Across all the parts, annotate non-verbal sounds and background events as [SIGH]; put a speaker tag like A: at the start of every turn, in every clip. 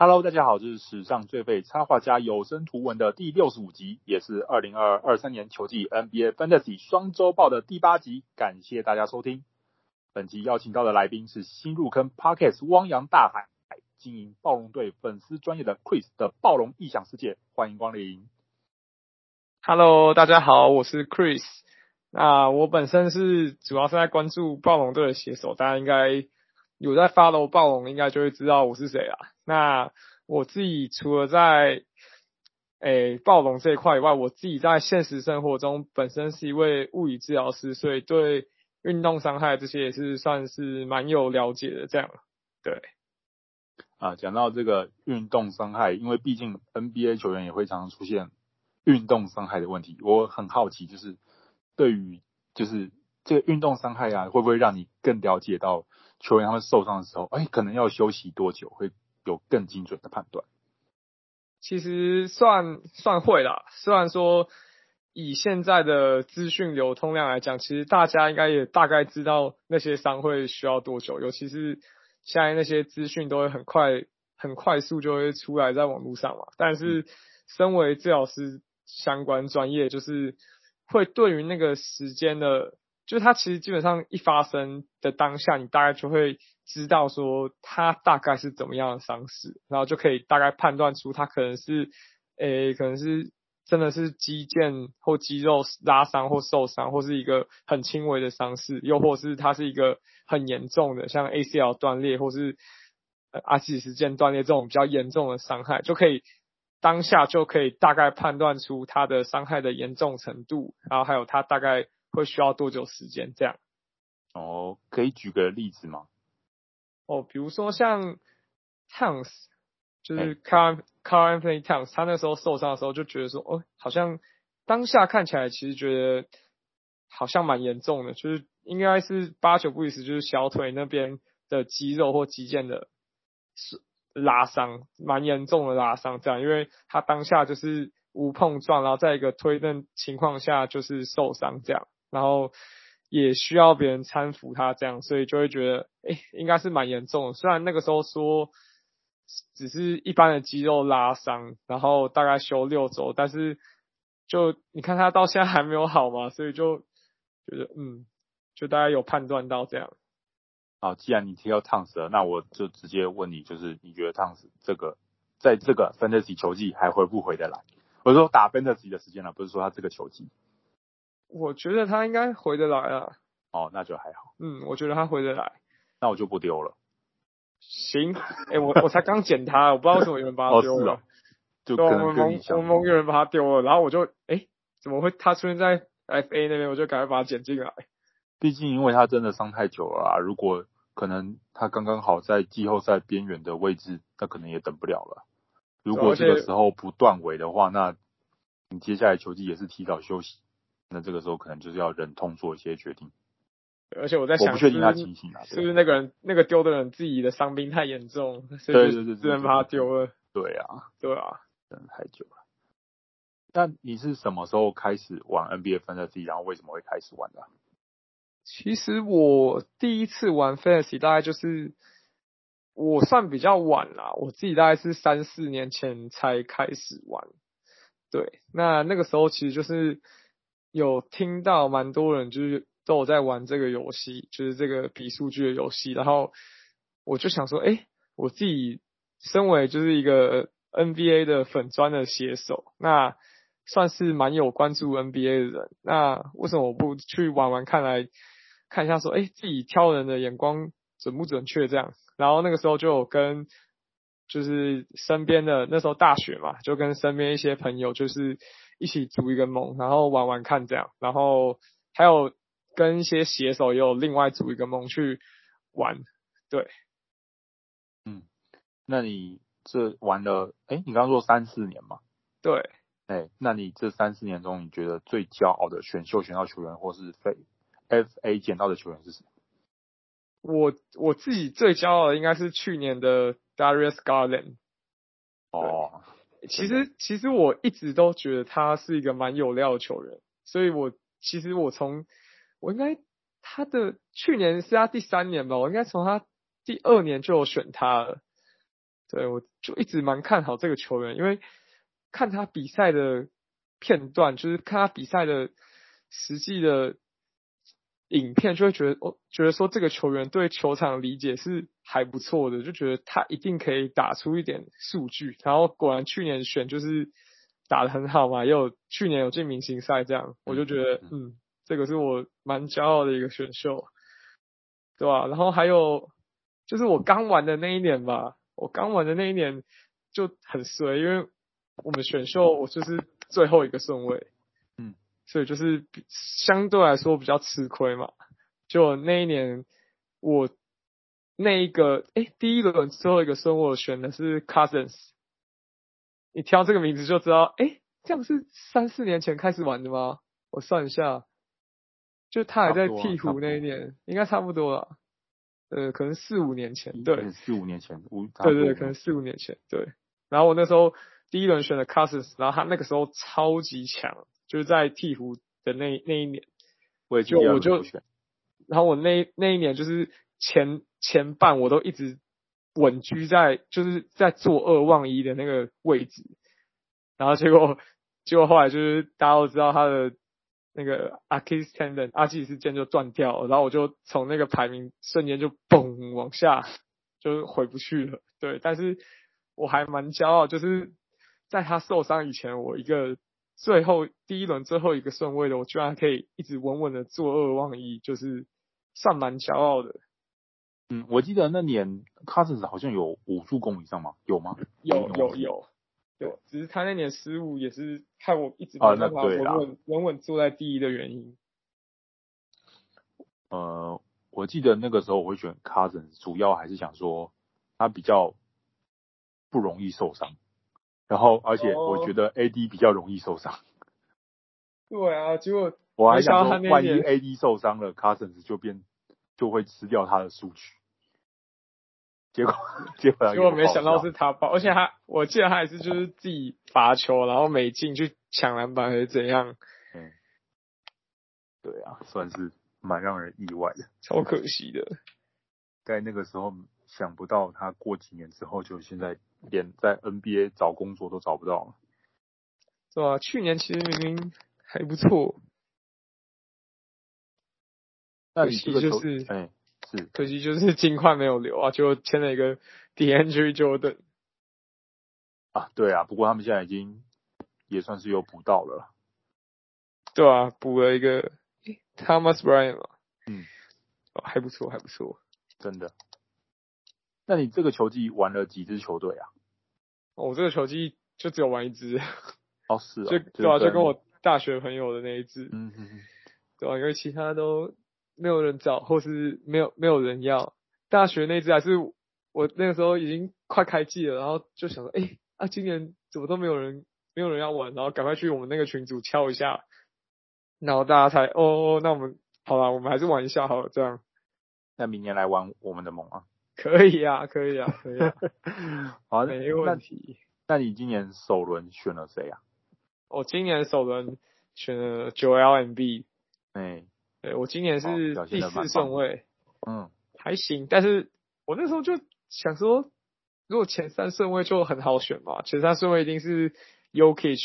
A: Hello，大家好，这是史上最废插画家有声图文的第六十五集，也是二零二二三年球季 NBA Fantasy 双周报的第八集。感谢大家收听。本集邀请到的来宾是新入坑 Podcast 汪洋大海，经营暴龙队粉丝专业的 Chris 的暴龙异想世界，欢迎光临。
B: Hello，大家好，我是 Chris。那我本身是主要是在关注暴龙队的写手，大家应该有在 follow 暴龙，应该就会知道我是谁啦。那我自己除了在诶暴龙这一块以外，我自己在现实生活中本身是一位物理治疗师，所以对运动伤害这些也是算是蛮有了解的。这样，对。
A: 啊，讲到这个运动伤害，因为毕竟 NBA 球员也会常常出现运动伤害的问题，我很好奇，就是对于就是这个运动伤害啊，会不会让你更了解到球员他们受伤的时候，哎，可能要休息多久会？有更精准的判断，
B: 其实算算会啦。虽然说以现在的资讯流通量来讲，其实大家应该也大概知道那些商会需要多久，尤其是现在那些资讯都会很快、很快速就会出来在网络上嘛。但是身为治疗师相关专业，就是会对于那个时间的，就它其实基本上一发生的当下，你大概就会。知道说它大概是怎么样的伤势，然后就可以大概判断出它可能是，诶、可能是真的是肌腱或肌肉拉伤或受伤，或是一个很轻微的伤势，又或是它是一个很严重的，像 ACL 断裂或是阿基里斯腱断裂这种比较严重的伤害，就可以当下就可以大概判断出它的伤害的严重程度，然后还有它大概会需要多久时间这样。
A: 哦，可以举个例子吗？
B: 哦，比如说像 Towns，就是 Karl Karl Anthony Towns，他那时候受伤的时候就觉得说，哦，好像当下看起来其实觉得好像蛮严重的，就是应该是八九不离十，就是小腿那边的肌肉或肌腱的是拉伤，蛮严重的拉伤这样，因为他当下就是无碰撞，然后在一个推蹬情况下就是受伤这样，然后。也需要别人搀扶他这样，所以就会觉得，哎、应该是蛮严重的。虽然那个时候说只是一般的肌肉拉伤，然后大概休六周，但是就你看他到现在还没有好嘛，所以就觉得，嗯，就大概有判断到这样。
A: 好，既然你提到烫死了，那我就直接问你，就是你觉得 Towns 这个在这个 Fantasy 球季还回不回得来？我说打 Fantasy 的时间了，不是说他这个球季。
B: 我觉得他应该回得来啊。
A: 哦，那就还好。
B: 嗯，我觉得他回得来。
A: 那我就不丢了。
B: 行，哎、欸，我我才刚捡他，我不知道为什么有人把他丢了。哦，
A: 就可能
B: 我们我们盟有人把他丢了，然后我就哎、欸，怎么会他出现在 FA 那边？我就赶快把他捡进来。
A: 毕竟因为他真的伤太久了啊，如果可能他刚刚好在季后赛边缘的位置，那可能也等不了了。如果这个时候不断尾的话，那你接下来球季也是提早休息。那这个时候可能就是要忍痛做一些决定，
B: 而且我在想，
A: 我不确定他情形啊，
B: 是不是那个人那个丢的人自己的伤病太严重，所以就只能把他丢了。
A: 对啊，
B: 对啊，
A: 等太久了。那你是什么时候开始玩 NBA Fantasy？然后为什么会开始玩的？
B: 其实我第一次玩 Fantasy 大概就是我算比较晚啦，我自己大概是三四年前才开始玩。对，那那个时候其实就是。有听到蛮多人就是都有在玩这个游戏，就是这个比数据的游戏，然后我就想说，哎，我自己身为就是一个 NBA 的粉砖的写手，那算是蛮有关注 NBA 的人，那为什么我不去玩玩看来看一下说，哎，自己挑人的眼光准不准确这样？然后那个时候就有跟就是身边的那时候大学嘛，就跟身边一些朋友就是。一起组一个盟，然后玩玩看这样，然后还有跟一些写手也有另外组一个盟去玩，对，
A: 嗯，那你这玩了，哎，你刚刚说三四年嘛？
B: 对，
A: 哎，那你这三四年中，你觉得最骄傲的选秀选到球员，或是非 FA 捡到的球员是谁？
B: 我我自己最骄傲的应该是去年的 Darius Garland。
A: 哦。
B: 其实，其实我一直都觉得他是一个蛮有料的球员，所以我其实我从我应该他的去年是他第三年吧，我应该从他第二年就有选他了。对，我就一直蛮看好这个球员，因为看他比赛的片段，就是看他比赛的实际的影片，就会觉得，哦，觉得说这个球员对球场的理解是还不错的，就觉得他一定可以打出一点数据。然后果然去年选就是打得很好嘛，也有去年有进明星赛，这样我就觉得，嗯，这个是我蛮骄傲的一个选秀，对吧？然后还有就是我刚玩的那一年吧。我刚玩的那一年就很衰，因为我们选秀我就是最后一个顺位，嗯，所以就是相对来说比较吃亏嘛。就那一年我那一个哎、欸、第一轮最后一个顺位我选的是 Cousins，你挑这个名字就知道，哎、欸，这样是三四年前开始玩的吗？我算一下，就他还在鵜鹕那一年，应该差不多了。呃，可能四五年前，对，四
A: 五年前，五，
B: 对对对，可能四五年前，对。然后我那时候第一轮选的 Cousins，然后他那个时候超级强，就是在鵜鹕的那那一年，
A: 我也
B: 就我就，然后我那那一年就是前前半我都一直稳居在就是在做二望一的那个位置，然后结果结果后来就是大家都知道他的。那个 Achilles tendon 阿基里斯腱就断掉了，然后我就从那个排名瞬间就嘣往下，就回不去了。对，但是我还蛮骄傲，就是在他受伤以前，我一个最后第一轮最后一个顺位的，我居然可以一直稳稳的做二望一，就是算蛮骄傲的。
A: 嗯，我记得那年 Cousins 好像有五助攻以上吗？有吗？
B: 有有有。对，只是他那年失误也是害我一直没办法稳稳稳稳坐在第一的原因。
A: 呃，我记得那个时候我会选 Cousins，主要还是想说他比较不容易受伤，然后而且我觉得 AD 比较容易受伤。哦。
B: 对啊，结果 [LAUGHS]
A: 我还想说，万一 AD 受伤了，Cousins 就变就会吃掉他的数据。结果结果
B: 结果没想到是他爆，而且他我记得他还是就是自己罚球，然后没进去抢篮板还是怎样？
A: 嗯，对啊，算是蛮让人意外的，
B: 超可惜的。
A: 在那个时候想不到他过几年之后就现在连在 NBA 找工作都找不到了，
B: 是吧？去年其实明明还不错，
A: 那你这个
B: 就是
A: 哎。是，
B: 可惜就是 [LAUGHS] 金块没有留啊，就签了一个 DeAndre Jordan
A: 啊，对啊，不过他们现在已经也算是有补到了，
B: 对啊，补了一个 Thomas Bryant 嘛，
A: 嗯，
B: 哦，还不错，还不错，
A: 真的。那你这个球季玩了几支球队啊？
B: 哦，我这个球季就只有玩一支，
A: 哦是啊，
B: 就对啊，就跟我大学朋友的那一支，
A: 嗯哼哼，
B: 对啊，因为其他都。没有人找，或是没有没有人要。大学那支还是我那个时候已经快开季了，然后就想说，哎、欸，啊，今年怎么都没有人，没有人要玩，然后赶快去我们那个群组敲一下，然后大家才，哦，那我们好了，我们还是玩一下好了，这样。
A: 那明年来玩我们的梦啊？
B: 可以啊，可以啊，可以啊。[LAUGHS]
A: 好，
B: 没问题
A: 那。那你今年首轮选了谁啊？
B: 我今年首轮选了 Joel Embiid。
A: 哎。
B: 对，我今年是第四顺位，
A: 嗯，
B: 还行。但是我那时候就想说，如果前三顺位就很好选嘛，前三顺位一定是 Jokic，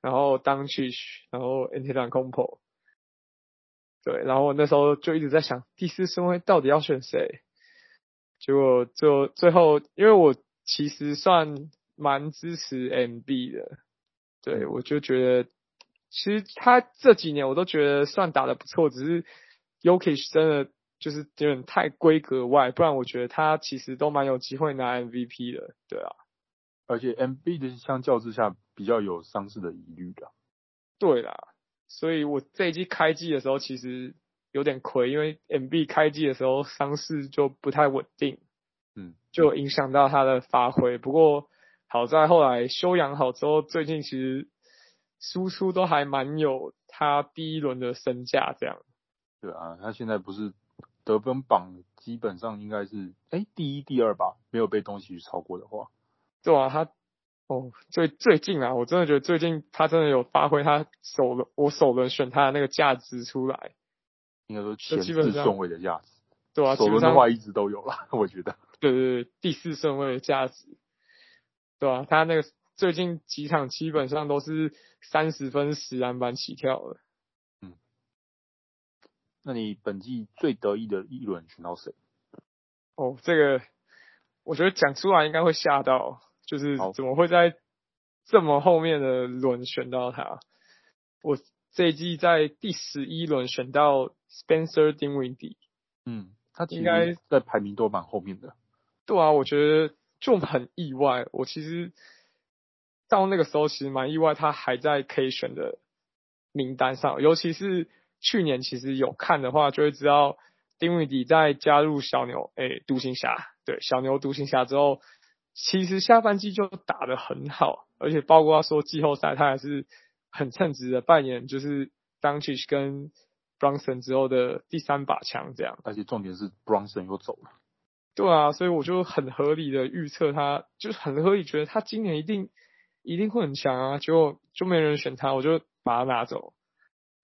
B: 然后 Doncic，然后 Antetokounmpo。对，然后我那时候就一直在想，第四顺位到底要选谁？结果就最后，因为我其实算蛮支持 Embiid 的，对，我就觉得。其实他这几年我都觉得算打得不错，只是 Yokish 真的就是有点太规格外，不然我觉得他其实都蛮有机会拿 MVP 的，对啊。
A: 而且 Embiid 相较之下比较有伤势的疑虑的。
B: 对啦，所以我这一季开季的时候其实有点亏，因为 Embiid 开机的时候伤势就不太稳定，
A: 嗯，
B: 就影响到他的发挥。不过好在后来休养好之后，最近其实。输出都还蛮有他第一轮的身价这样。
A: 对啊，他现在不是得分榜基本上应该是哎第一第二吧，没有被东西超过的话。
B: 对啊，他哦最最近啊，我真的觉得最近他真的有发挥他首轮我首轮选他的那个价值出来。
A: 应该说前四顺位的价值。
B: 对啊，
A: 首轮的话一直都有啦，我觉得。
B: 对对对，第四顺位的价值。对啊，他那个最近几场基本上都是三十分十篮板起跳的。
A: 嗯，那你本季最得意的一轮选到谁？
B: 哦，这个我觉得讲出来应该会吓到，就是怎么会在这么后面的轮选到他？我这一季在第十一轮选到 Spencer Dinwiddie。
A: 嗯，他应该在排名都蛮后面的。
B: 对啊，我觉得就很意外。我其实到那个时候其实蛮意外，他还在可以选的名单上。尤其是去年，其实有看的话，就会知道。丁威迪在加入小牛，诶、欸，独行侠，对，小牛独行侠之后，其实下半季就打得很好，而且包括他说季后赛，他还是很称职的扮演，就是 Doncic 跟 Bronson 之后的第三把枪这样。
A: 而且重点是 Bronson 又走了。
B: 对啊，所以我就很合理的预测他，就是很合理觉得他今年一定一定会很强啊，结果就没人选他，我就把他拿走。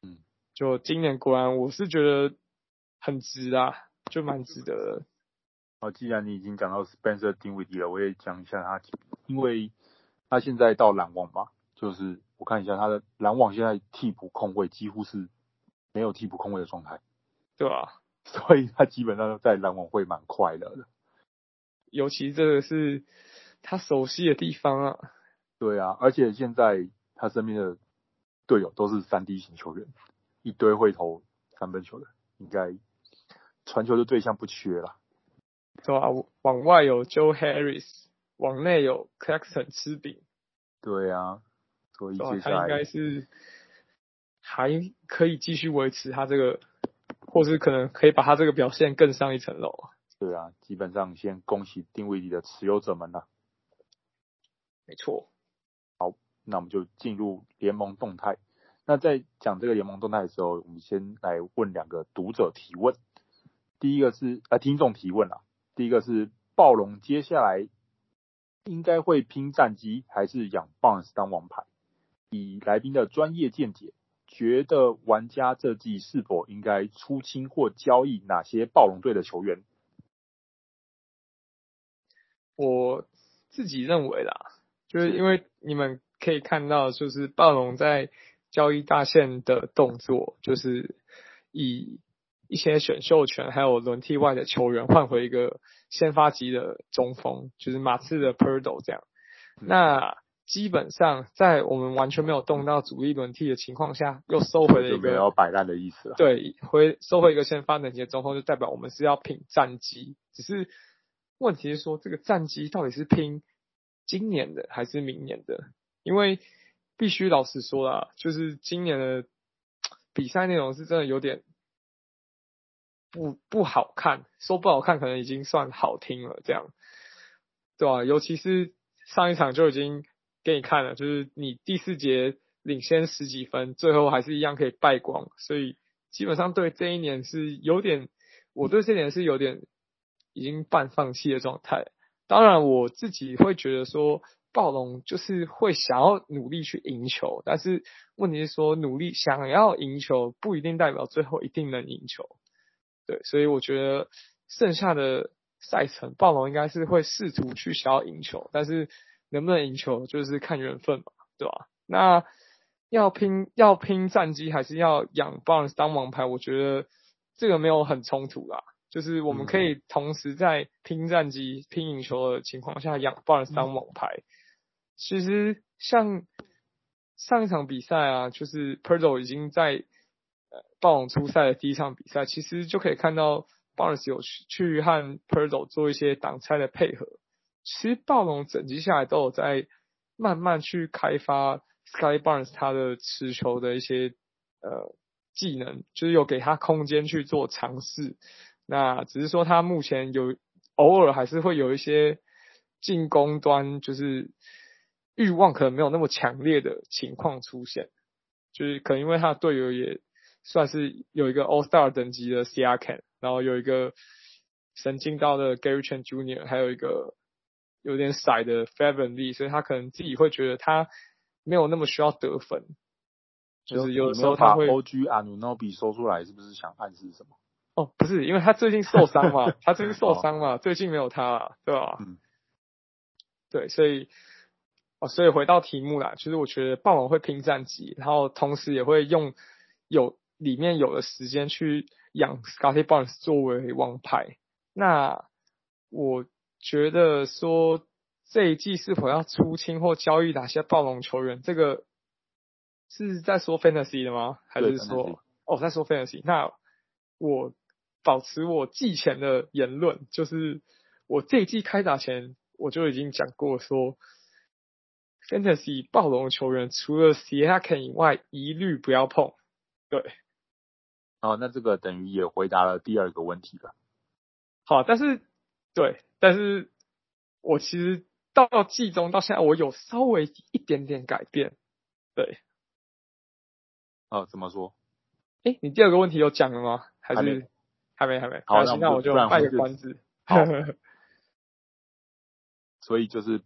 A: 嗯，
B: 就今年果然我是觉得。很值啊，就蛮值得的。
A: 好，既然你已经讲到 Spencer Dinwiddie 了，我也讲一下他，因为他现在到篮网嘛，就是我看一下他的篮网现在替补控位几乎是没有替补控位的状态，
B: 对啊，[LAUGHS]
A: 所以他基本上在篮网会蛮快乐的。
B: 尤其这个是他熟悉的地方啊。
A: 对啊，而且现在他身边的队友都是三 D 型球员，一堆会投三分球的，应该。传球的对象不缺啦，
B: 对啊，往外有 Joe Harris，往内有 Claxton 吃饼。
A: 对啊，所以接下
B: 来他应该是还可以继续维持他这个，或是可能可以把他这个表现更上一层楼。
A: 对啊，基本上先恭喜丁威迪的持有者们了。
B: 没错。
A: 好，那我们就进入联盟动态。那在讲这个联盟动态的时候，我们先来问两个读者提问。第一个是呃听众提问啊，第一个是暴龙接下来应该会拼战机还是养 Barnes 当王牌？以来宾的专业见解，觉得玩家这季是否应该出清或交易哪些暴龙队的球员？
B: 我自己认为啦，就是因为你们可以看到，就是暴龙在交易大线的动作，就是以。一些选秀权还有轮替外的球员换回一个先发级的中锋，就是马刺的 Perdo 这样。那基本上在我们完全没有动到主力轮替的情况下，又收回了一个
A: 没有摆烂的意思了。
B: 对，回收回一个先发等级的中锋，就代表我们是要拼战绩。只是问题是说，这个战绩到底是拼今年的还是明年的？因为必须老实说啦，就是今年的比赛内容是真的有点。不不好看，说不好看可能已经算好听了，这样，对吧？尤其是上一场就已经给你看了，就是你第四节领先十几分，最后还是一样可以败光，所以基本上对这一年是有点，我对这一年是有点已经半放弃的状态。当然，我自己会觉得说，暴龙就是会想要努力去赢球，但是问题是说，努力想要赢球不一定代表最后一定能赢球。对，所以我觉得剩下的赛程，暴龙应该是会试图去想要赢球，但是能不能赢球就是看缘分嘛，对吧？那要拼要拼战绩，还是要养 Barnes 当王牌？我觉得这个没有很冲突啦，就是我们可以同时在拼战绩、拼赢球的情况下养 Barnes 当王牌。其实像上一场比赛啊，就是 Poeltl 已经在呃。暴龙出赛的第一场比赛，其实就可以看到 Barnes 有去去和 Poeltl 做一些挡拆的配合。其实暴龙整季下来都有在慢慢去开发 Sky Barnes 他的持球的一些呃技能，就是有给他空间去做尝试。那只是说他目前有偶尔还是会有一些进攻端就是欲望可能没有那么强烈的情况出现，就是可能因为他的队友也。算是有一个 All Star 等级的 Siakam，然后有一个神经刀的 Gary Trent Jr.，还有一个有点塞的 Fred VanVleet，所以他可能自己会觉得他没有那么需要得分，就是有的时候他会。
A: OG Anunoby 说出来是不是想暗示什么？
B: 哦，不是，因为他最近受伤嘛，他最近受伤嘛，最近没有他，对吧？嗯，对，所以哦，所以回到题目啦，其实我觉得傍晚会拼战绩，然后同时也会用有里面有的时间去养 Scottie Barnes 作为王牌。那我觉得说这一季是否要出清或交易哪些暴龙球员，这个是在说 Fantasy 的吗？还是说哦在说 Fantasy？那我保持我季前的言论，就是我这一季开打前我就已经讲过说。Fantasy 暴龙球员除了 s i a k a n 以外，一律不要碰。对，
A: 哦，那这个等于也回答了第二个问题了。
B: 好，但是对，但是我其实到季中到现在，我有稍微一点点改变。对，
A: 呃，怎么说？
B: 哎，你第二个问题有讲了吗？还是还没？还没？好，那我就卖个关子。[LAUGHS]
A: 所以就是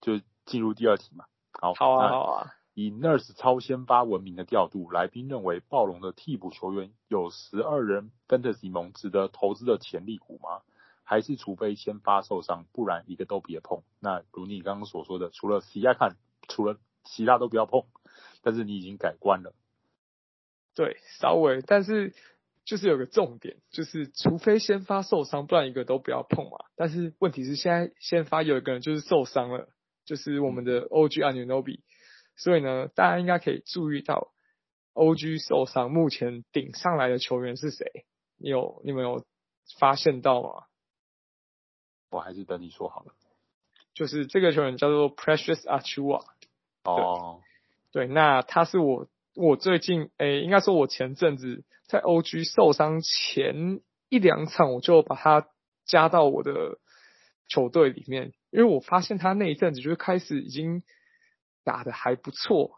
A: 就。进入第二题嘛，好，
B: 好啊，好啊。
A: 以 Nurse 超先发闻名的调度，来宾认为暴龙的替补球员有十二人 Fantasy 盟值得投资的潜力股吗？还是除非先发受伤，不然一个都别碰？那如你刚刚所说的，除了 Siakam，除了其他都不要碰。但是你已经改观了。
B: 对，稍微，但是就是有个重点，就是除非先发受伤，不然一个都不要碰嘛。但是问题是现在先发有一个人就是受伤了。就是我们的 OG Anunoby，所以呢，大家应该可以注意到 OG 受伤，目前顶上来的球员是谁？你有你们有发现到吗？
A: 我还是等你说好了。
B: 就是这个球员叫做 Precious Achiuwa。
A: 哦。
B: 对，那他是我我最近诶，应该说我前阵子在 OG 受伤前一两场，我就把他加到我的球队里面。因为我发现他那一阵子就是开始已经打的还不错，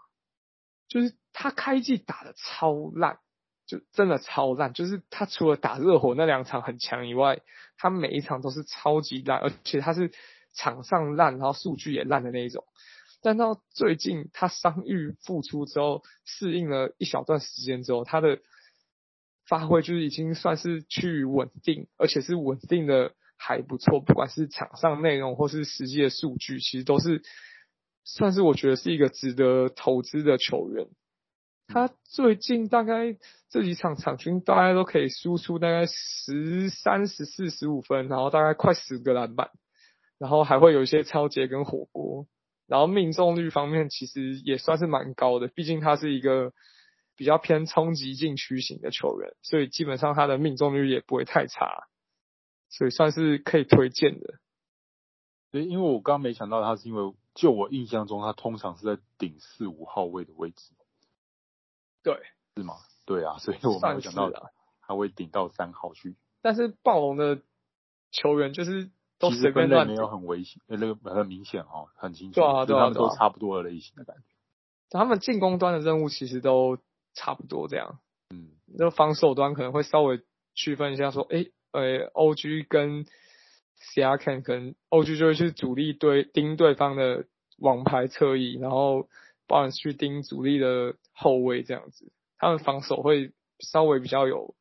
B: 就是他开季打的超烂，就真的超烂。就是他除了打热火那两场很强以外，他每一场都是超级烂，而且他是场上烂，然后数据也烂的那一种。但到最近他伤愈复出之后，适应了一小段时间之后，他的发挥就是已经算是趋于稳定，而且是稳定的。还不错，不管是场上内容或是实际的数据，其实都是算是我觉得是一个值得投资的球员。他最近大概这几场场均大概都可以输出大概十三、十四、十五分，然后大概快十个篮板，然后还会有一些抄截跟火锅，然后命中率方面其实也算是蛮高的，毕竟他是一个比较偏冲击禁区型的球员，所以基本上他的命中率也不会太差。所以算是可以推荐的。
A: 对，因为我刚刚没想到他是因为，就我印象中他通常是在顶四五号位的位置。
B: 对，
A: 是吗？对啊，所以我没有想到他会顶到三号去。
B: 但是暴龙的球员就是都随便
A: 乱，没有很危险，那个很明显哦，很清楚。
B: 对啊，对啊，
A: 他们都差不多的类型的感觉。
B: 他们进攻端的任务其实都差不多这样。
A: 嗯，
B: 那防守端可能会稍微区分一下，说，哎。呃，OG 跟 Siakam 可能 OG 就会去主力对盯对方的王牌侧翼，然后 Barnes 去盯主力的后卫这样子，他们防守会稍微比较有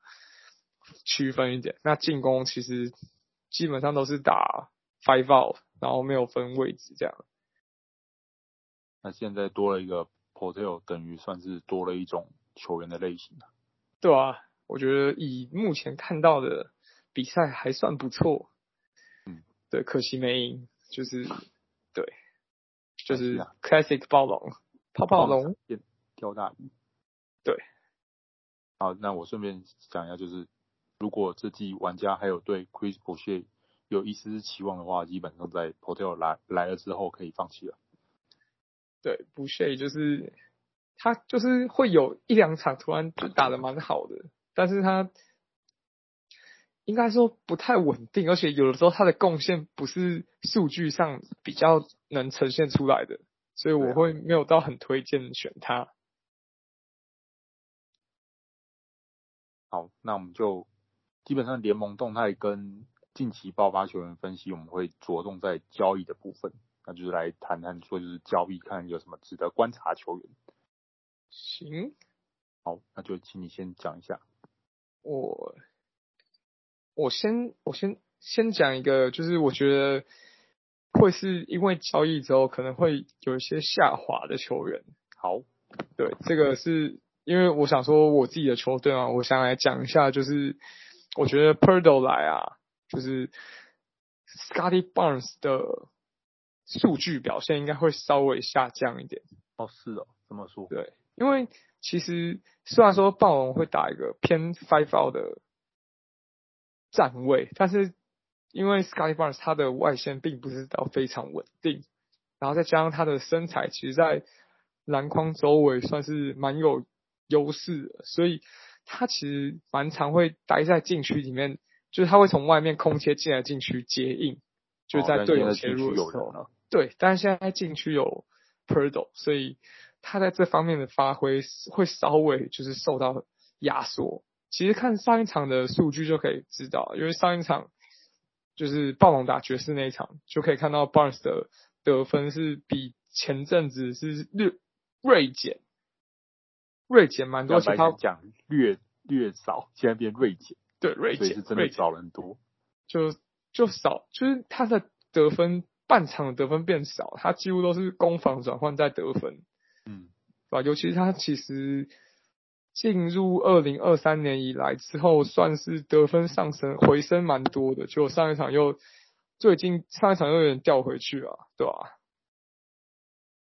B: 区分一点。那进攻其实基本上都是打 five out，然后没有分位置这样。
A: 那现在多了一个 portal，等于算是多了一种球员的类型。
B: 对啊，我觉得以目前看到的。比赛还算不错，
A: 嗯，
B: 对，可惜没赢，就是对，就是 classic 暴龙，泡泡龙
A: 钓大鱼，
B: 对。
A: 好，那我顺便讲一下，就是如果这季玩家还有对 Chris Boucher 有一丝丝期望的话，基本上在 Poeltl 来来了之后可以放弃了。
B: 对，Boucher 就是他就是会有一两场突然就打的蛮好的，但是他。应该说不太稳定，而且有的时候他的贡献不是数据上比较能呈现出来的，所以我会没有到很推荐选他。
A: 好，那我们就基本上联盟动态跟近期爆发球员分析，我们会着重在交易的部分，那就是来谈谈说就是交易看有什么值得观察球员。
B: 行，
A: 好，那就请你先讲一下。
B: 我。我先我先先讲一个，就是我觉得会是因为交易之后可能会有一些下滑的球员。
A: 好，
B: 对，这个是因为我想说我自己的球队嘛，我想来讲一下，就是我觉得 Poeltl 来啊，就是 Scottie Barnes 的数据表现应该会稍微下降一点。
A: 哦，是哦，怎么说。
B: 对，因为其实虽然说暴龙会打一个偏 five out 的站位，但是因为 Scottie Barnes 他的外线并不是到非常稳定，然后再加上他的身材，其实在篮筐周围算是蛮有优势，所以他其实蛮常会待在禁区里面，就是他会从外面空切进来禁区接应，就在队友切入的时候。哦、对，但是现在禁区有 Poeltl，所以他在这方面的发挥会稍微就是受到压缩。其实看上一场的数据就可以知道，因为上一场就是暴龙打爵士那一场，就可以看到 Barnes 的得分是比前阵子是略锐减，锐减蛮多。其他
A: 讲略略少，现在变锐减。
B: 对，锐减，
A: 所以是真的少了很多。
B: 就就少，就是他的得分半场的得分变少，他几乎都是攻防转换在得分。
A: 嗯，
B: 对吧？尤其是他其实。进入二零二三年以来之后，算是得分上升回升蛮多的。结果上一场又最近上一场又有点掉回去了，对吧？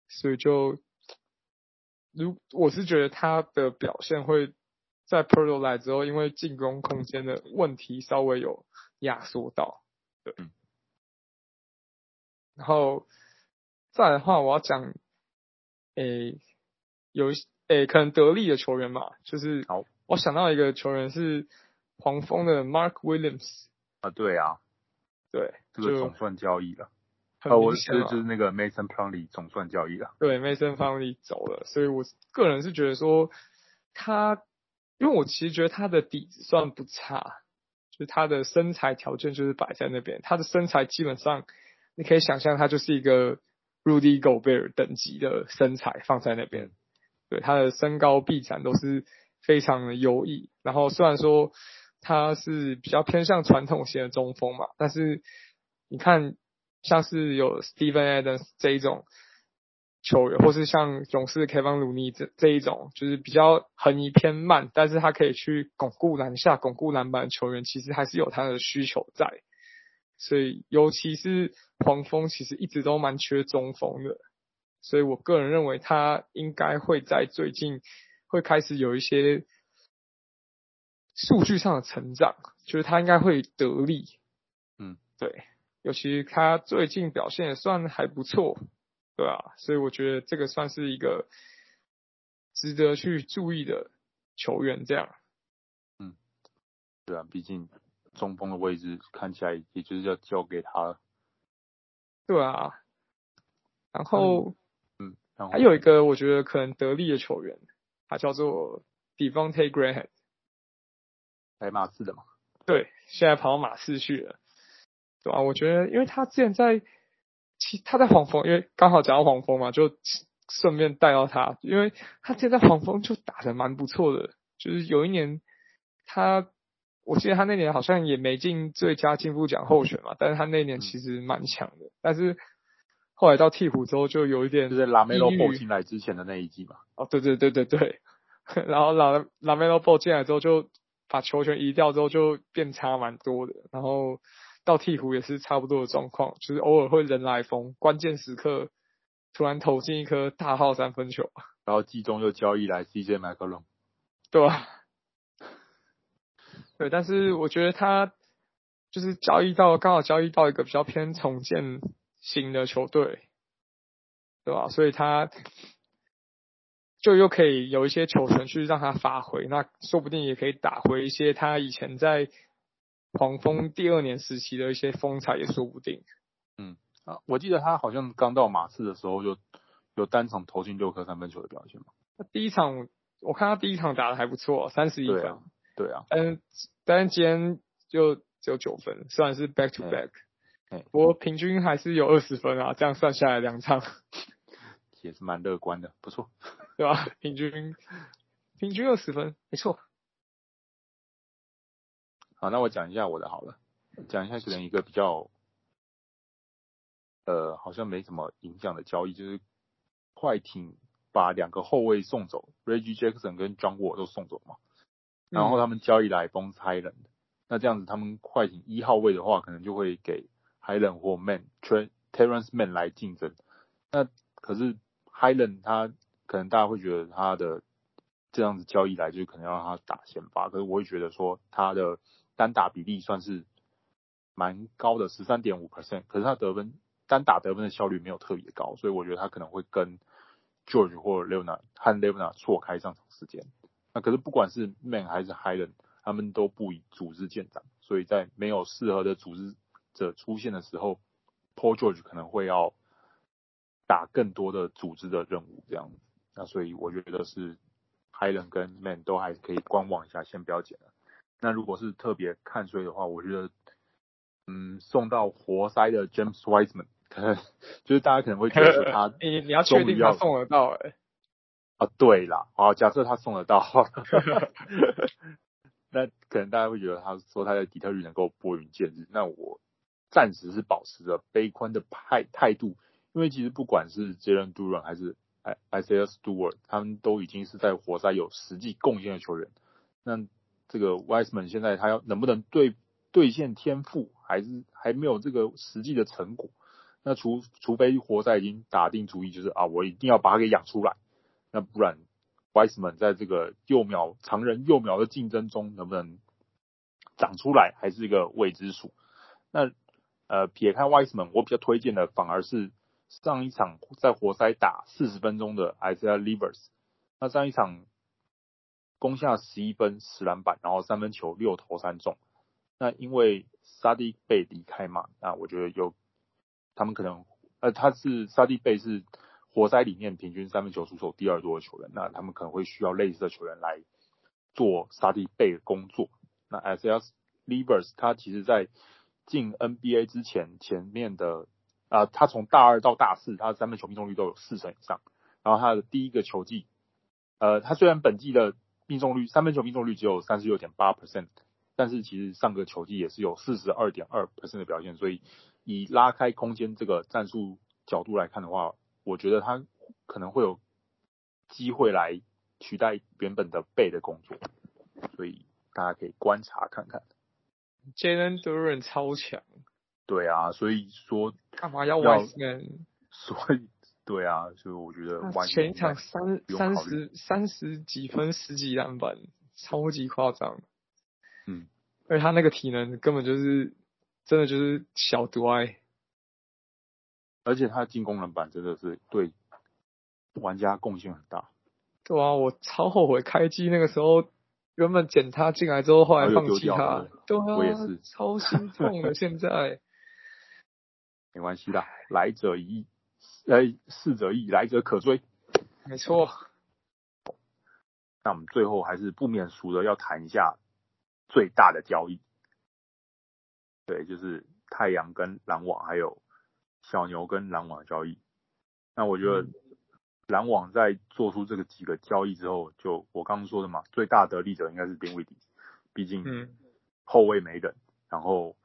B: 所以就如我是觉得他的表现会在 Poeltl 来之后，因为进攻空间的问题稍微有压缩到。对，然后再来的话，我要讲，诶，有一。诶，可能得力的球员嘛，就是好。我想到一个球员是黄蜂的 Mark Williams
A: 啊，对啊，
B: 对，
A: 这个总算交易了。呃，我是就是那个 Mason Plumlee 总算交易了。
B: 对，Mason Plumlee 走了，所以我个人是觉得说他，因为我其实觉得他的底子算不差，就是他的身材条件就是摆在那边，他的身材基本上你可以想象他就是一个 Rudy Gobert 等级的身材放在那边。对，他的身高臂展都是非常的优异，然后虽然说他是比较偏向传统型的中锋嘛，但是你看像是有 Steven Adams 这一种球员，或是像勇士 Kevin Looney 这这一种，就是比较横移偏慢，但是他可以去巩固篮下、巩固篮板的球员，其实还是有他的需求在，所以尤其是黄蜂其实一直都蛮缺中锋的。所以我个人认为他应该会在最近会开始有一些数据上的成长，就是他应该会得力。
A: 嗯，
B: 对，尤其他最近表现也算还不错，对啊，所以我觉得这个算是一个值得去注意的球员。这样，
A: 嗯，对啊，毕竟中锋的位置看起来也就是要交给他了。
B: 对啊，然后。嗯
A: 还
B: 有一个我觉得可能得力的球员，他叫做 Devonte' Graham，
A: 来马刺的嘛？
B: 对，现在跑到马刺去了，对吧？我觉得，因为他之前在，其他在黄蜂，因为刚好讲到黄蜂嘛，就顺便带到他，因为他之前在黄蜂就打的蛮不错的，就是有一年他，我记得他那年好像也没进最佳进步奖候选嘛，但是他那年其实蛮强的，但是。后来到鹈鹕之后就有一点，
A: 就是拉梅洛波进来之前的那一季嘛。
B: 哦，对对对对对。[LAUGHS] 然后拉拉梅洛波进来之后，就把球权移掉之后，就变差蛮多的。然后到鹈鹕也是差不多的状况，就是偶尔会人来疯，关键时刻突然投进一颗大号三分球。
A: 然后季中又交易来 CJ 麦克隆，
B: 对吧？对，但是我觉得他就是交易到刚好交易到一个比较偏重建。型的球队，对吧？所以他就又可以有一些球权去让他发挥，那说不定也可以打回一些他以前在黄蜂第二年时期的一些风采，也说不定。
A: 嗯啊，我记得他好像刚到马刺的时候，就有单场投进六颗三分球的表现嘛。
B: 那第一场我看他第一场打的还不错，三十一分。
A: 对啊，对啊。
B: 嗯，但是今天就只有九分，虽然是 back to back。不过平均还是有二十分啊，这样算下来两场
A: 也是蛮乐观的，不错，
B: 对吧？平均平均二十分，没错。
A: 好，那我讲一下我的好了，讲一下可能一个比较呃好像没什么影响的交易，就是快艇把两个后卫送走，Reggie Jackson 跟 John Wall 都送走嘛，然后他们交易来 Bones Hyland，那这样子他们快艇一号位的话，可能就会给 Hyland 或 Man Terrence Mann 来竞争。那可是 Hyland 他可能大家会觉得他的这样子交易来，就可能要让他打先发，可是我会觉得说他的单打比例算是蛮高的，十三点五 percent，可是他得分单打得分的效率没有特别高，所以我觉得他可能会跟 George 或 Leona 和 Leona 错开上场时间。那可是不管是 Man 还是 Hyland，他们都不以组织见长，所以在没有适合的组织者出现的时候，Paul George 可能会要打更多的组织的任务这样子。那所以我觉得是 Hyland 跟 Man 都还可以观望一下，先不要捡了。那如果是特别看衰的话，我觉得，嗯，送到活塞的 James Wiseman，可 [LAUGHS] 能就是大家可能会觉得他，[LAUGHS]
B: 你你要确定他送得到哎、欸。
A: 啊，对啦，好，假设他送得到，[LAUGHS] 那可能大家会觉得他说他在底特律能够拨云见日，那我暂时是保持着悲观的态态度，因为其实不管是 Jalen Duren 还是 Isaiah Stewart，他们都已经是在活塞有实际贡献的球员，那这个 Wiseman 现在他要能不能兑兑现天赋，还是还没有这个实际的成果，那除除非活塞已经打定主意，就是啊，我一定要把他给养出来。那不然，Wiseman 在这个幼苗常人幼苗的竞争中能不能长出来，还是一个未知数。那呃，撇开 Wiseman，我比较推荐的反而是上一场在活塞打四十分钟的 Isaiah Livers。那上一场攻下十一分十篮板，然后三分球六投三中。那因为 Saddiq Bey 离开嘛，那我觉得有他们可能呃，他是 Saddiq Bey 是。活塞里面平均三分球出手第二多的球员，那他们可能会需要类似的球员来做沙地贝的工作。那 Isaiah Livers 他其实在进 NBA 之前，前面的啊、他从大二到大四，他的三分球命中率都有四成以上。然后他的第一个球季，呃，他虽然本季的命中率三分球命中率只有三十六点八 percent，但是其实上个球季也是有四十二点二 percent 的表现。所以以拉开空间这个战术角度来看的话，我觉得他可能会有机会来取代原本的贝的工作，所以大家可以观察看看。
B: Jalen Duran 超强，
A: 对啊，所以说
B: 干嘛要 Wiseman？
A: 所以对啊，所以我觉得
B: 前一场三三十三十几分十几篮板，超级夸张。
A: 嗯，
B: 而他那个体能根本就是真的就是小独爱。
A: 而且他的进攻篮板真的是对玩家贡献很大。
B: 对啊，我超后悔开机那个时候原本捡他进来之后，后来放弃他。对啊，
A: 我也是
B: 超心痛的。[LAUGHS] 现在
A: 没关系啦，来者一易，呃，逝者易，来者可追。
B: 没错。
A: 那我们最后还是不免俗的要谈一下最大的交易。对，就是太阳跟篮网还有。小牛跟篮网的交易，那我觉得篮网在做出这个几个交易之后，就我刚刚说的嘛，最大得利者应该是丁威迪，毕竟后卫没人，然后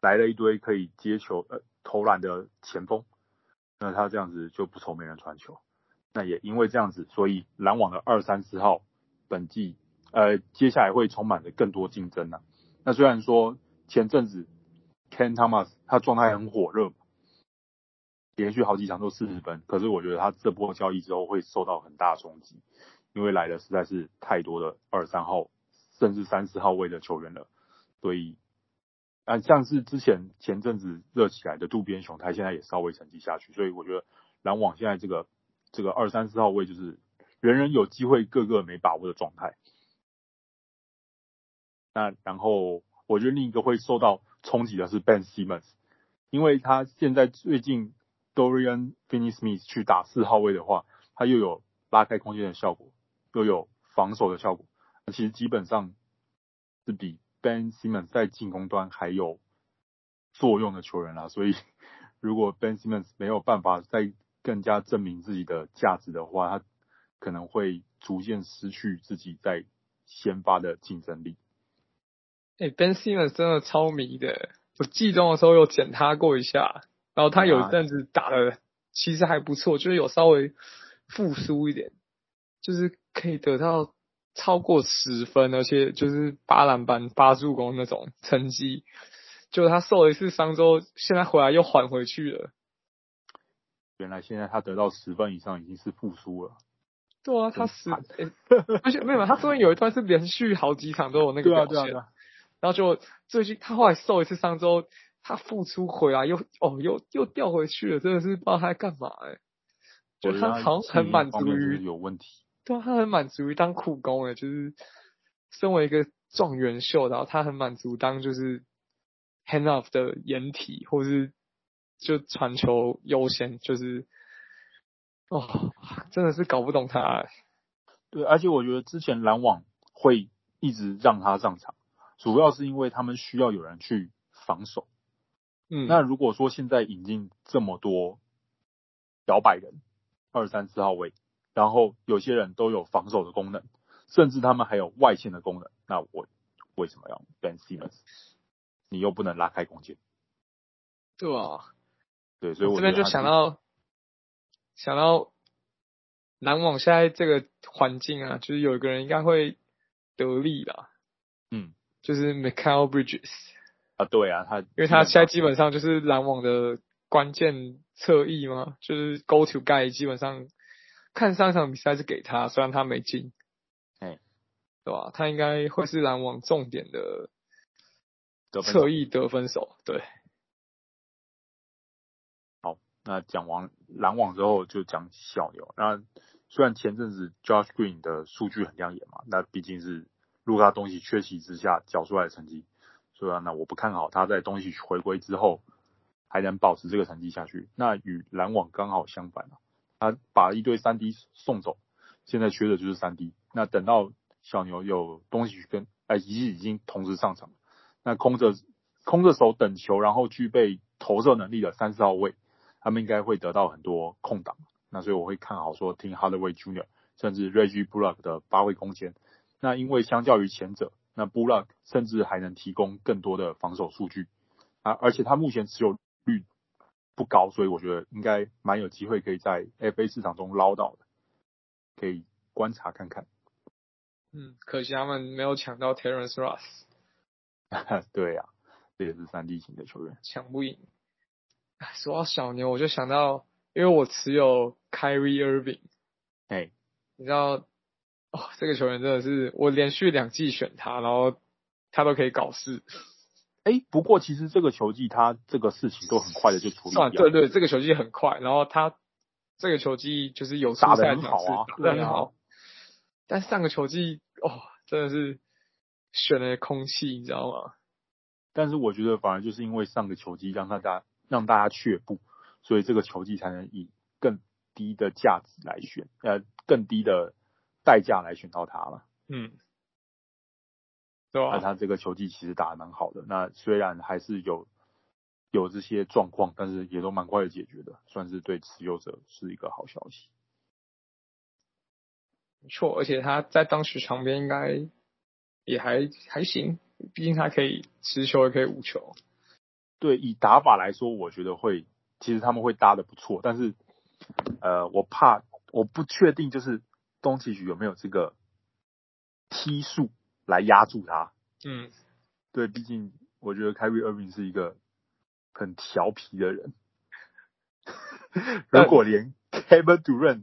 A: 来了一堆可以接球呃投篮的前锋，那他这样子就不愁没人传球。那也因为这样子，所以篮网的二三四号本季呃接下来会充满着更多竞争啊。那虽然说前阵子 Cam Thomas 他状态很火热。连续好几场都四十分，可是我觉得他这波交易之后会受到很大冲击，因为来的实在是太多的二三号甚至三四号位的球员了，所以啊，像是之前前阵子热起来的渡边雄太，现在也稍微沉寂下去，所以我觉得篮网现在这个这个二三四号位就是人人有机会，个个没把握的状态。那然后我觉得另一个会受到冲击的是 Ben Simmons，因为他现在最近。Dorian Finney-Smith 去打四号位的话，他又有拉开空间的效果，又有防守的效果。其实基本上是比 Ben Simmons 在进攻端还有作用的球员啦。所以 [LAUGHS] 如果 Ben Simmons 没有办法再更加证明自己的价值的话，他可能会逐渐失去自己在先发的竞争力。
B: 哎、欸，Ben Simmons 真的超迷的，我季中的时候有捡他过一下。然后他有一阵子打的其实还不错，就是有稍微复苏一点，就是可以得到超过十分，而且就是八篮板、八助攻那种成绩。就他受了一次伤之后，现在回来又缓回去了。
A: 原来现在他得到十分以上已经是复苏了。
B: 对啊，他十，欸、而且没有，他中间有一段是连续好几场都有那个表现。对啊对啊对啊，然后就最近他后来受一次伤之后，他复出回来又哦又又掉回去了，真的是不知道他在干嘛哎、欸。就他好像很满足于
A: 有问题。
B: 对啊，他很满足于当苦工哎，就是身为一个状元秀，然后他很满足当就是。hand off 的掩体，或是就传球优先，就是哦，真的是搞不懂他、欸。
A: 对，而且我觉得之前篮网会一直让他上场，主要是因为他们需要有人去防守。嗯，那如果说现在引进这么多摇摆人，二三四号位，然后有些人都有防守的功能，甚至他们还有外线的功能，那我为什么要 Ben Simmons？你又不能拉开空间，
B: 对啊，
A: 对，所以我
B: 这边就想到想到篮网现在这个环境啊，就是有一个人应该会得利啦，
A: 嗯，
B: 就是 Michael Bridges
A: 啊，对啊，他因
B: 为他现在基本上就是篮网的关键侧翼嘛，就是 Go to guy，基本上看上一场比赛是给他，虽然他没进，
A: 哎，
B: 对吧？他应该会是篮网重点的。侧翼得分手，对。
A: 好，那讲完篮网之后，就讲小牛。那虽然前阵子 Josh Green 的数据很亮眼嘛，那毕竟是卢卡东西缺席之下缴出来的成绩，所以那我不看好他在东西回归之后还能保持这个成绩下去。那与篮网刚好相反啊，他把一堆三 D 送走，现在缺的就是三 D。那等到小牛有东西去跟哎，已经已经同时上场。那空着空着手等球，然后具备投射能力的三四号位，他们应该会得到很多空档。那所以我会看好说听 Hardaway Jr. 甚至 Reggie Bullock 的发挥空间。那因为相较于前者，那 Bullock 甚至还能提供更多的防守数据啊，而且他目前持有率不高，所以我觉得应该蛮有机会可以在 FA 市场中捞到的，可以观察看看。
B: 嗯，可惜他们没有抢到 Terrence Ross。[LAUGHS]
A: 对呀、啊，这也是三 D 型的球员，
B: 抢不赢。说到小牛，我就想到，因为我持有 Kyrie Irving，
A: 哎，
B: 你知道，哦，这个球员真的是我连续两季选他，然后他都可以搞事。
A: 哎，不过其实这个球季他这个事情都很快的就处理掉。
B: 对对，这个球季很快，然后他这个球季就是有打的很好啊，打得很好。但上个球季哦，真的是。选了空气，你知道吗？
A: 但是我觉得反而就是因为上个球季让大家让大家却步，所以这个球季才能以更低的价值来选，呃，更低的代价来选到他了。
B: 嗯，
A: 对啊。那他这个球技其实打得蛮好的，那虽然还是有有这些状况，但是也都蛮快的解决的，算是对持有者是一个好消息。
B: 没错，而且他在当时场边应该。也还还行，毕竟他可以持球，也可以无球。
A: 对，以打法来说，我觉得会，其实他们会搭的不错。但是，呃，我怕，我不确定，就是东契奇有没有这个踢术来压住他。
B: 嗯，
A: 对，毕竟我觉得 Kyrie Irving 是一个很调皮的人。[LAUGHS] 如果连 Kevin Durant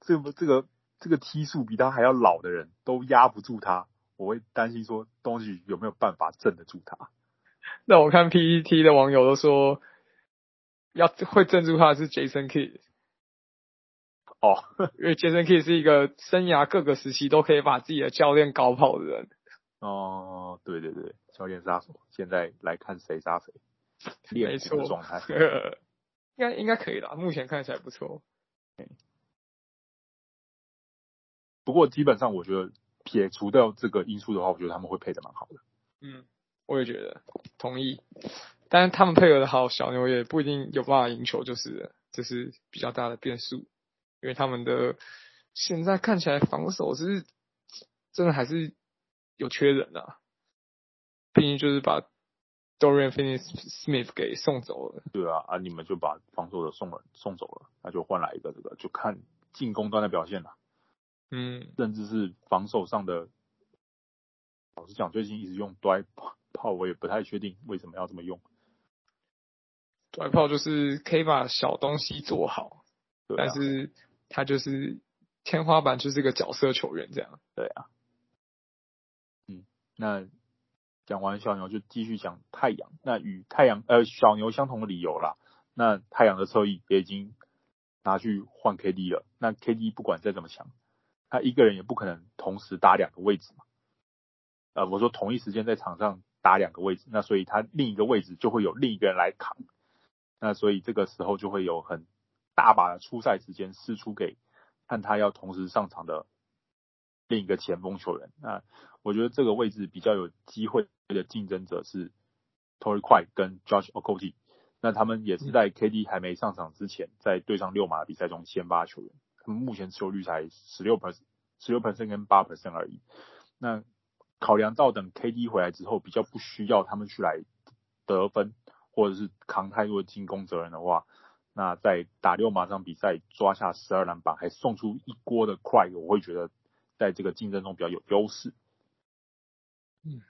A: 这个这个这个踢数比他还要老的人都压不住他。我会担心说，东西有没有办法镇得住他？
B: 那我看 PET 的网友都说，要会镇住他是 Jason Kidd。
A: 哦，[LAUGHS]
B: 因为 Jason Kidd 是一个生涯各个时期都可以把自己的教练搞跑的人。
A: 哦，对对对，教练杀手。现在来看谁杀谁，
B: 没错，
A: 状态 [LAUGHS]
B: 应该应该可以了，目前看起来不错。
A: 不过基本上我觉得。撇除掉这个因素的话，我觉得他们会配的蛮好的。
B: 嗯，我也觉得，同意。但是他们配合的好，小牛也不一定有办法赢球，就是这是比较大的变数。因为他们的现在看起来防守是真的还是有缺人啊。毕竟就是把 Dorian Finney-Smith 给送走了。
A: 对啊，啊，你们就把防守的送了送走了，那就换来一个这个，就看进攻端的表现了。
B: 嗯，
A: 甚至是防守上的，老实讲，最近一直用 Dwight Powell，我也不太确定为什么要这么用。
B: Dwight Powell 就是可以把小东西做好，但是他就是天花板就是个角色球员这样。
A: 对啊，嗯，那讲完小牛就继续讲太阳，那与太阳呃小牛相同的理由啦，那太阳的侧翼也已经拿去换 KD 了，那 KD 不管再怎么强。他一个人也不可能同时打两个位置嘛，呃，我说同一时间在场上打两个位置，那所以他另一个位置就会有另一个人来扛，那所以这个时候就会有很大把的出赛时间释出给看他要同时上场的另一个前锋球员。那我觉得这个位置比较有机会的竞争者是 Torrey Craig 跟 Josh Okogie，那他们也是在 KD 还没上场之前，在对上六马的比赛中先发球员。他们目前持有率才十六 percent，十六 percent 跟八 percent 而已。那考量到等 KD 回来之后，比较不需要他们去来得分，或者是扛太多的进攻责任的话，那在打六马上比赛抓下十二篮板，还送出一锅的 Craig，我会觉得在这个竞争中比较有优势。
B: 嗯，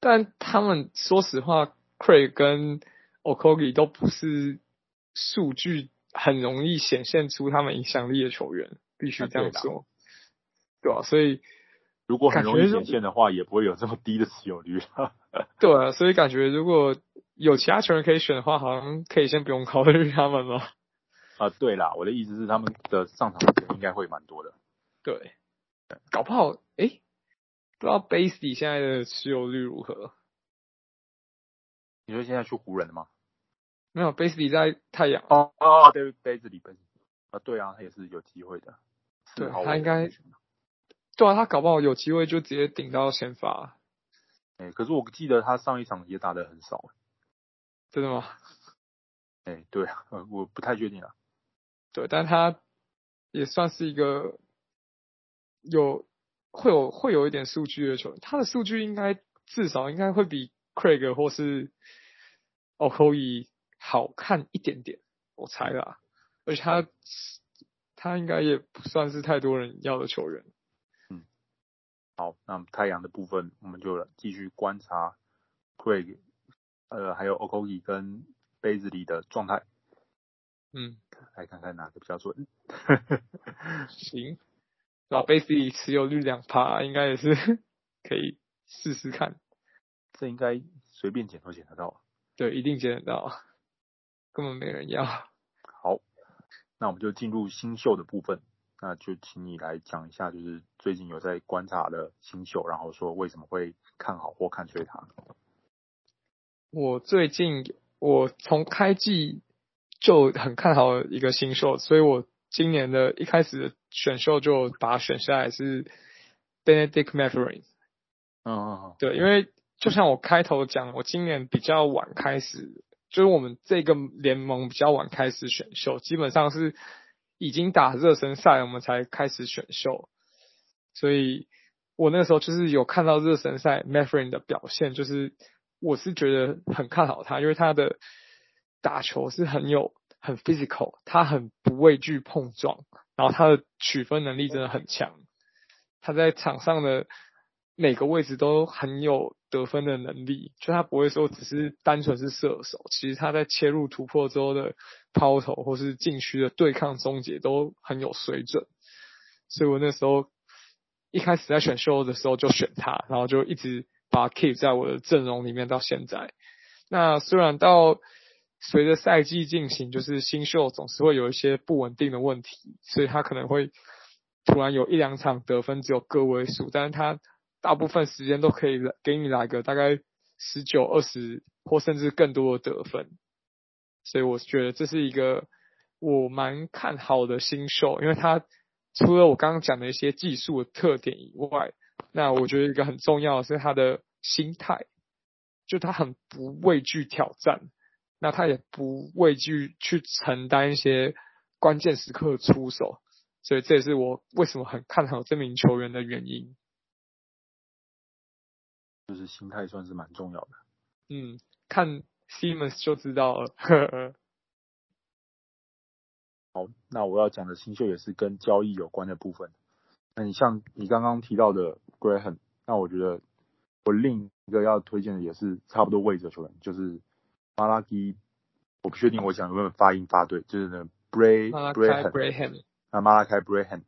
B: 但他们说实话，Craig 跟 Okogie 都不是数据。很容易显现出他们影响力的球员，必须这样说，对吧、啊？所以
A: 如果很容易显现的话，也不会有这么低的持有率。[LAUGHS]
B: 对啊，所以感觉如果有其他球员可以选的话，好像可以先不用考虑他们了。
A: 啊，对啦，我的意思是他们的上场时间应该会蛮多的。
B: 对，搞不好，哎，不知道 Bazley 现在的持有率如何？
A: 你说现在去湖人了吗？
B: 没有，Bazley 在太阳。
A: 哦哦，对，Bazley，啊，对啊，他也是有机会的。
B: 对，他应该，对啊，他搞不好有机会就直接顶到先发。
A: 哎、欸，可是我记得他上一场也打的很少。
B: 真的吗？[LAUGHS]
A: 哎、欸，对啊，我不太确定啊。
B: 对，但他也算是一个有会有会有一点数据的球员，他的数据应该至少应该会比 Craig 或是 Okogie 好看一点点，我猜啦，而且他他应该也不算是太多人要的球员。
A: 嗯，好，那么太阳的部分我们就继续观察 Craig，呃，还有 Okogie 跟 Bazley 的状态。
B: 嗯，
A: 来看看哪个比较准。[LAUGHS]
B: 行，那 Bazley 持有率两趴，应该也是可以试试看。
A: 这应该随便捡都捡得到。
B: 对，一定捡得到。根本没人要。[LAUGHS]
A: 好，那我们就进入新秀的部分。那就请你来讲一下，就是最近有在观察的新秀，然后说为什么会看好或看衰他。
B: 我最近我从开季就很看好一个新秀，所以我今年的一开始的选秀就把他选下来是 Bennedict Mathurin。
A: 嗯嗯嗯，
B: 对，因为就像我开头讲，我今年比较晚开始。就是我们这个联盟比较晚开始选秀，基本上是已经打热身赛，我们才开始选秀。所以我那个时候就是有看到热身赛 Mathurin 的表现，就是我是觉得很看好他，因为他的打球是很有很 physical，他很不畏惧碰撞，然后他的取分能力真的很强，他在场上的每个位置都很有。得分的能力，就他不会说只是单纯是射手，其实他在切入突破之后的抛投或是禁区的对抗终结都很有水准，所以我那时候一开始在选秀的时候就选他，然后就一直把 keep 在我的阵容里面到现在。那虽然到随着赛季进行，就是新秀总是会有一些不稳定的问题，所以他可能会突然有一两场得分只有个位数，但是他。大部分时间都可以给你来个大概十九、二十或甚至更多的得分，所以我觉得这是一个我蛮看好的新秀，因为他除了我刚刚讲的一些技术的特点以外，那我觉得一个很重要的是他的心态，就他很不畏惧挑战，那他也不畏惧去承担一些关键时刻出手，所以这也是我为什么很看好这名球员的原因。
A: 就是心态算是蛮重要的。
B: 嗯，看 Simmons 就知道了。呵 [LAUGHS] 呵
A: 好，那我要讲的新秀也是跟交易有关的部分。那你像你刚刚提到的 Graham，那我觉得我另一个要推荐的也是差不多位置的球员，就是 Malaki，我不确定我想有没有发音发对，就是那 Bray
B: Graham，
A: 啊 Malachi Branham，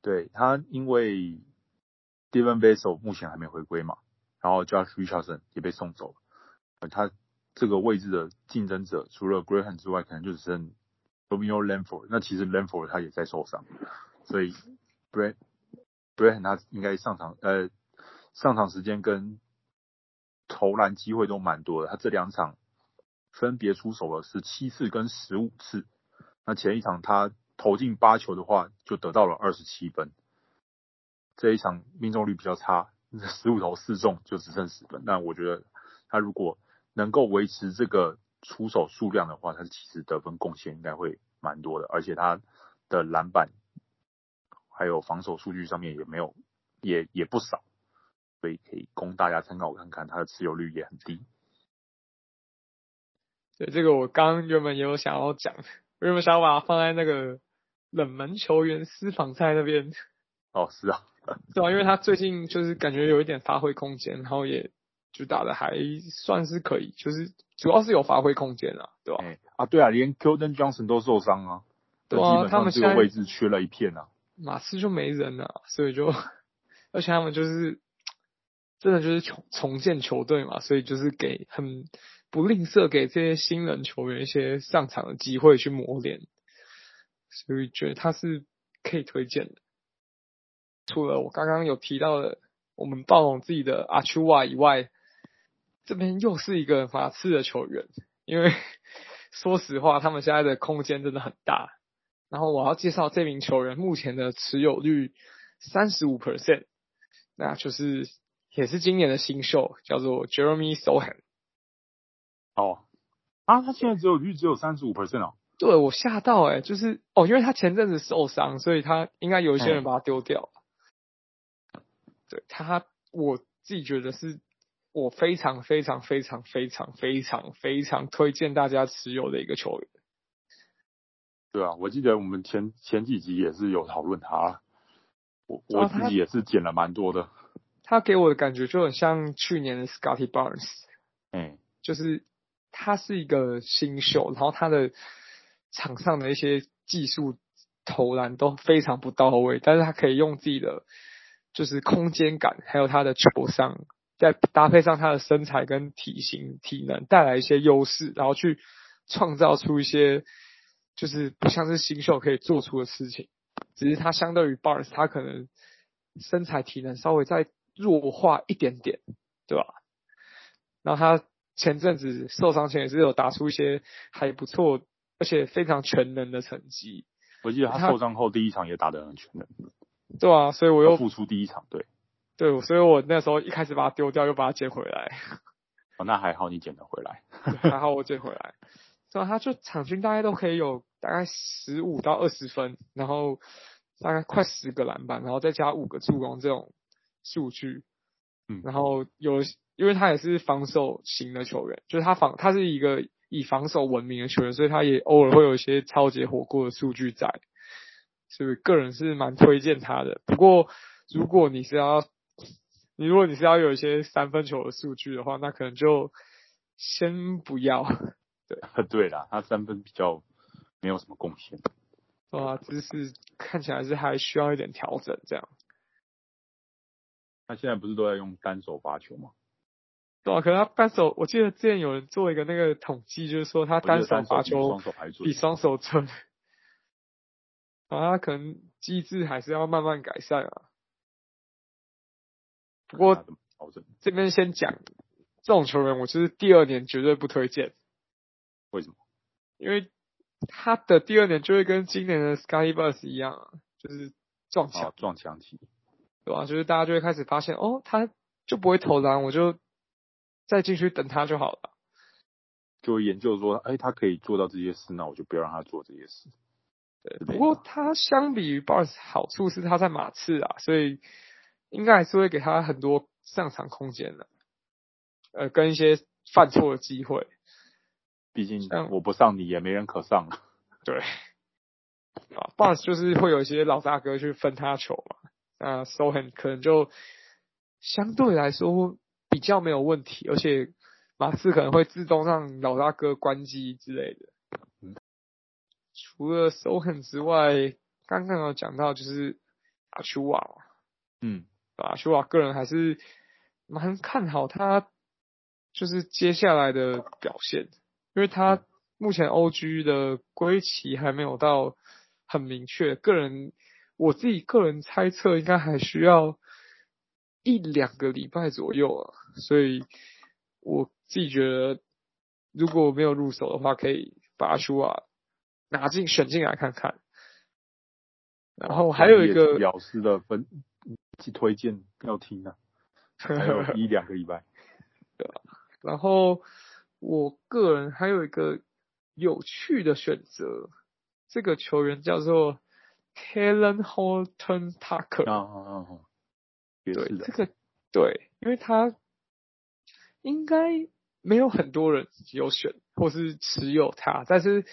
A: 对，他因为 Devin Vassell 目前还没回归嘛，然后 Josh Richardson 也被送走了，他这个位置的竞争者除了 Graham 之外，可能就只剩 Romeo Langford，那其实 Langford 他也在受伤，所以。Bray Branham 他应该上场，呃，上场时间跟投篮机会都蛮多的。他这两场分别出手了是七次跟十五次。那前一场他投进八球的话，就得到了二十七分。这一场命中率比较差，[LAUGHS] 十五投四中就只剩十分。但我觉得他如果能够维持这个出手数量的话，他其实得分贡献应该会蛮多的，而且他的篮板。还有防守数据上面也没有，也也不少，所以可以供大家参考看看，它的持有率也很低。
B: 对，这个我刚原本也有想要讲，原本想要把它放在那个冷门球员私房菜那边。
A: 哦，是啊，
B: 对啊，因为他最近就是感觉有一点发挥空间，然后也就打的还算是可以，就是主要是有发挥空间啊，对吧？
A: 欸、啊，对啊，连 Keldon Johnson 都受伤啊，
B: 对啊，他们
A: 这个位置缺了一片啊。
B: 马刺就没人了，所以就，而且他们就是真的就是重重建球队嘛，所以就是给很不吝啬给这些新人球员一些上场的机会去磨练，所以觉得他是可以推荐的。除了我刚刚有提到的我们暴龙自己的阿丘瓦以外，这边又是一个马刺的球员，因为 [LAUGHS] 说实话，他们现在的空间真的很大。然后我要介绍这名球员目前的持有率三十五 percent，那就是也是今年的新秀，叫做 Jeremy Sochan。
A: 哦，啊，他现在只有率只有三十五 percent 哦。
B: 对，我吓到哎、欸，就是哦，因为他前阵子受伤，所以他应该有一些人把他丢掉了。嗯、对他，我自己觉得是我非常非常非常非常非常非常推荐大家持有的一个球员。
A: 对啊，我记得我们前前几集也是有讨论他，我我自己也是剪了蛮多的。
B: 他给我的感觉就很像去年的 Scottie Barnes，
A: 嗯，
B: 就是他是一个新秀，然后他的场上的一些技术投篮都非常不到位，但是他可以用自己的就是空间感，还有他的球商，再搭配上他的身材跟体型体能带来一些优势，然后去创造出一些。就是不像是新秀可以做出的事情，只是他相对于 Barnes，他可能身材体能稍微再弱化一点点，对吧？然后他前阵子受伤前也是有打出一些还不错，而且非常全能的成绩。
A: 我记得他受伤后第一场也打得很全能。
B: 对啊，所以我又
A: 复出第一场，对，
B: 对，所以我那时候一开始把他丢掉，又把他捡回来。
A: 哦，那还好你捡得回来，
B: 还好我捡回来。对啊，他就场均大概都可以有大概十五到二十分，然后大概快十个篮板，然后再加五个助攻这种数据。
A: 嗯，
B: 然后有，因为他也是防守型的球员，就是他防，他是一个以防守闻名的球员，所以他也偶尔会有一些超级火锅的数据在。所以个人是蛮推荐他的。不过如果你是要，你如果你是要有一些三分球的数据的话，那可能就先不要。
A: 对，[LAUGHS] 对啦，他三分比较没有什么贡献。
B: 哇，姿势看起来是还需要一点调整，这样。
A: 他现在不是都在用单手发球吗？
B: 对啊，可能他单手，我记得之前有人做一个那个统计，就是说他单手发球比双手准。啊，他可能机制还是要慢慢改善啊。不过这边先讲，这种球员我就是第二年绝对不推荐。
A: 为什么？
B: 因为他的第二年就会跟今年的 Scottie Barnes 一样，就是撞墙，
A: 哦，撞墙期，
B: 对吧？就是大家就会开始发现，哦，他就不会投篮，我就再进去等他就好了。
A: 就会研究说，哎，他可以做到这些事，那我就不要让他做这些事。
B: 对，不过他相比于 Barnes 好处是他在马刺啊，所以应该还是会给他很多上场空间的。呃，跟一些犯错的机会。
A: 毕竟我不上你也没人可上了。[LAUGHS]
B: 对，啊，Barnes 就是会有一些老大哥去分他球嘛，那 Sochan 可能就相对来说比较没有问题，而且马刺可能会自动让老大哥关机之类的。嗯，除了 Sochan 之外，刚刚有讲到就是阿丘瓦，
A: 嗯，
B: 阿丘瓦个人还是蛮看好他，就是接下来的表现。因为他目前 OG 的归期还没有到很明确，个人我自己个人猜测应该还需要一两个礼拜左右啊，所以我自己觉得如果没有入手的话，可以把阿丘瓦拿进选进来看看。然后还有一个
A: 表示的分推荐要听啊，还有一两个礼拜，[LAUGHS]
B: 对吧？然后。我个人还有一个有趣的选择，这个球员叫做 Talen Horton Tucker。对，这个对，因为他应该没有很多人有选或是持有他，但是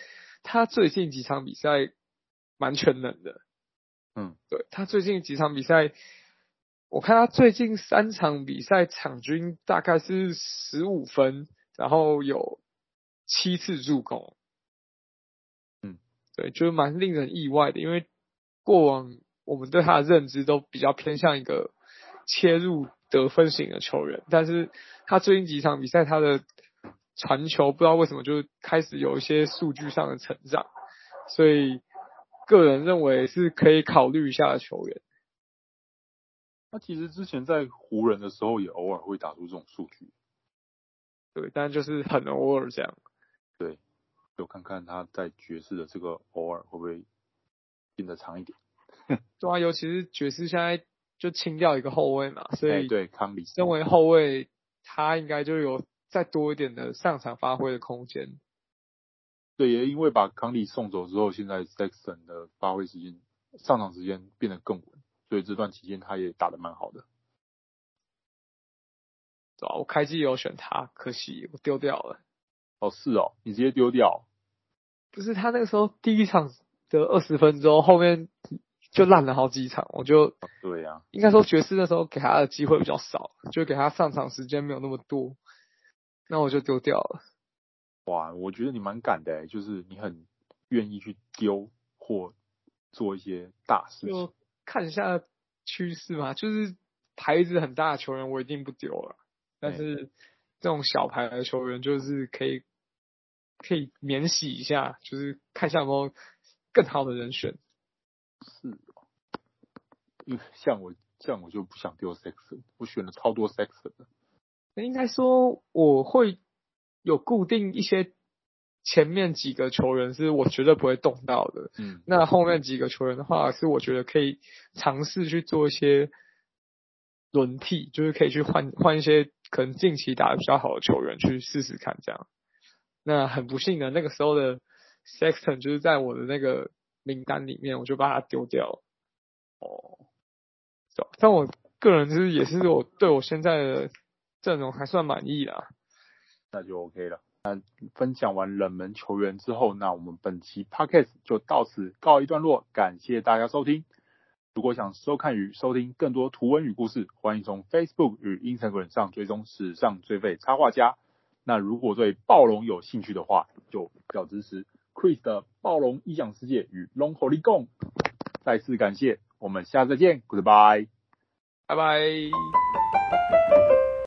B: 他最近几场比赛蛮全能的。
A: 嗯，
B: 对，他最近几场比赛，我看他最近三场比赛场均大概是十五分。然后有七次助攻，
A: 嗯，
B: 对，就是蛮令人意外的，因为过往我们对他的认知都比较偏向一个切入得分型的球员，但是他最近几场比赛他的传球不知道为什么就开始有一些数据上的成长，所以个人认为是可以考虑一下的球员。
A: 他其实之前在湖人的时候也偶尔会打出这种数据。
B: 对，但就是很偶尔这样。
A: 对，就看看他在爵士的这个偶尔会不会变得长一点。[LAUGHS]
B: 对啊，尤其是爵士现在就清掉一个后卫嘛，所以
A: 对康里
B: 身为后卫，他应该就有再多一点的上场发挥的空间。
A: 对，也因为把康利送走之后，现在 Sexton 的发挥时间、上场时间变得更稳，所以这段期间他也打得蛮好的。
B: 对吧？我开机有选他，可惜我丢掉了。
A: 哦，是哦，你直接丢掉？
B: 不是他那个时候第一场的二十分钟，后面就烂了好几场，我就、
A: 哦、对呀、啊，
B: 应该说爵士那时候给他的机会比较少，就给他上场时间没有那么多，那我就丢掉了。
A: 哇，我觉得你蛮敢的，就是你很愿意去丢或做一些大事情，
B: 就看一下趋势嘛，就是牌子很大的球员，我一定不丢了。但是这种小牌的球员，就是可以可以免洗一下，就是看一下有没有更好的人选。
A: 是，因为像我像我就不想丢 Sexton，我选了超多 Sexton 的。
B: 应该说我会有固定一些前面几个球员是我绝对不会动到的。
A: 嗯，
B: 那后面几个球员的话，是我觉得可以尝试去做一些轮替，就是可以去换换一些。可能近期打得比较好的球员去试试看，这样。那很不幸的，那个时候的 Sexton 就是在我的那个名单里面，我就把他丢掉。哦，但我个人就是也是我对我现在的阵容还算满意啦。
A: 那就 OK 了。那分享完冷门球员之后，那我们本期 Podcast 就到此告一段落，感谢大家收听。如果想收看与收听更多图文与故事，欢迎从 Facebook 与 Instagram 上追踪史上最废插画家。那如果对暴龙有兴趣的话，就要支持 Chris 的暴龙异想世界与 Long Holy Gong。再次感谢，我们下次再见，Goodbye，
B: 拜拜。